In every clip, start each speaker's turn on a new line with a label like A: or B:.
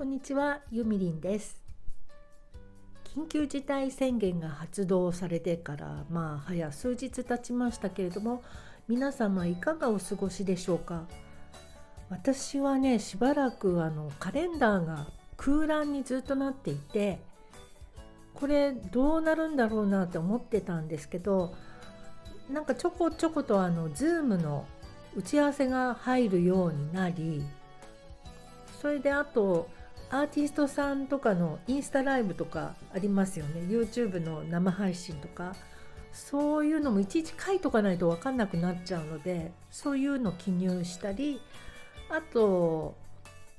A: こんにちは、ゆみりんです。緊急事態宣言が発動されてから、まあ、早数日経ちましたけれども、皆様いかがお過ごしでしょうか？私はね、しばらくあのカレンダーが空欄にずっとなっていて、これどうなるんだろうなって思ってたんですけど、なんかちょこちょことあの Zoom の打ち合わせが入るようになり、それであとアーティストさんとかのインスタライブとかありますよね YouTube の生配信とかそういうのもいちいち書いとかないと分かんなくなっちゃうのでそういうの記入したりあと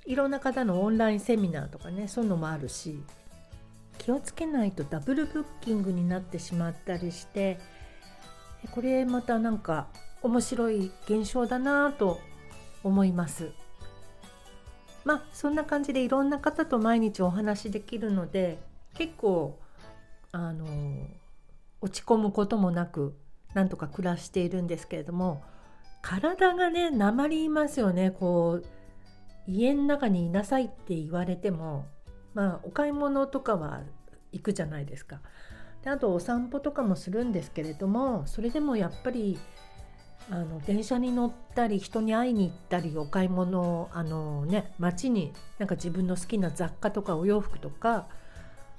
A: いろんな方のオンラインセミナーとかねそういうのもあるし気をつけないとダブルブッキングになってしまったりしてこれまたなんか面白い現象だなと思います。まあそんな感じでいろんな方と毎日お話しできるので結構あの落ち込むこともなくなんとか暮らしているんですけれども体がね鉛りますよねこう家の中にいなさいって言われてもまあお買い物とかは行くじゃないですか。であとお散歩とかもするんですけれどもそれでもやっぱりあの電車に乗ったり人に会いに行ったりお買い物あのね街になんか自分の好きな雑貨とかお洋服とか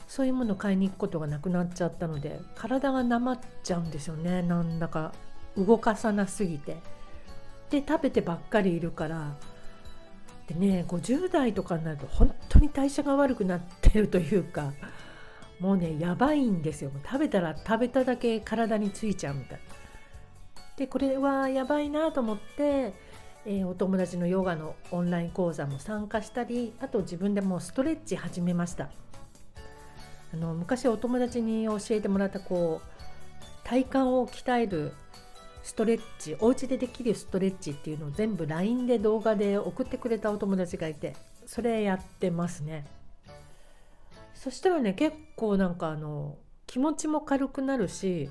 A: そういうものを買いに行くことがなくなっちゃったので体がなまっちゃうんですよねなんだか動かさなすぎて。で食べてばっかりいるからでね50代とかになると本当に代謝が悪くなってるというかもうねやばいんですよ食べたら食べただけ体についちゃうみたいな。でこれはやばいなと思って、えーお友達のヨガのオンライン講座も参加したりあと自分でもストレッチ始めました。あの昔お友達に教えてもらったこう体幹を鍛えるストレッチお家でできるストレッチっていうのを全部 LINE で動画で送ってくれたお友達がいてそれやってますね。そしたらね結構なんかあの気持ちも軽くなるし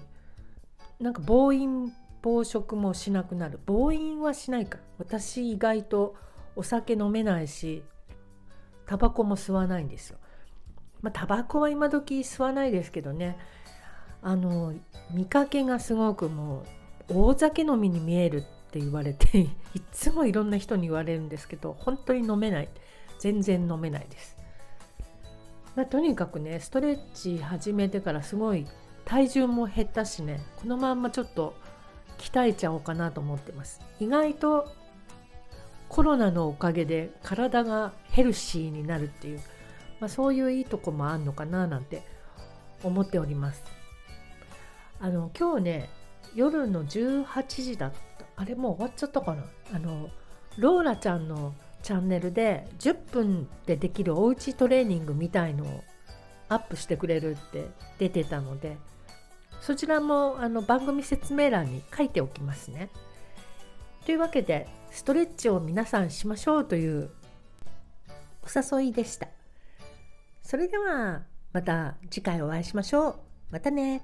A: なんか暴飲暴食もしなくなる。暴飲はしないか私意外とお酒飲めないしタバコも吸わないんですよ。まあタバコは今時吸わないですけどね。あの見かけがすごくもう大酒飲みに見えるって言われて いつもいろんな人に言われるんですけど本当に飲めない。全然飲めないです、まあ、とにかくねストレッチ始めてからすごい体重も減ったしねこのまんまちょっと鍛えちゃおうかなと思ってます。意外とコロナのおかげで体がヘルシーになるっていう、まあ、そういういいとこもあんのかななんて思っております。あの今日ね夜の18時だった。あれもう終わっちゃったかな。あのローラちゃんのチャンネルで10分でできるおうちトレーニングみたいのをアップしてくれるって出てたのでそちらもあの番組説明欄に書いておきますね。というわけでストレッチを皆さんしましょうというお誘いでした。それではまた次回お会いしましょう。またね。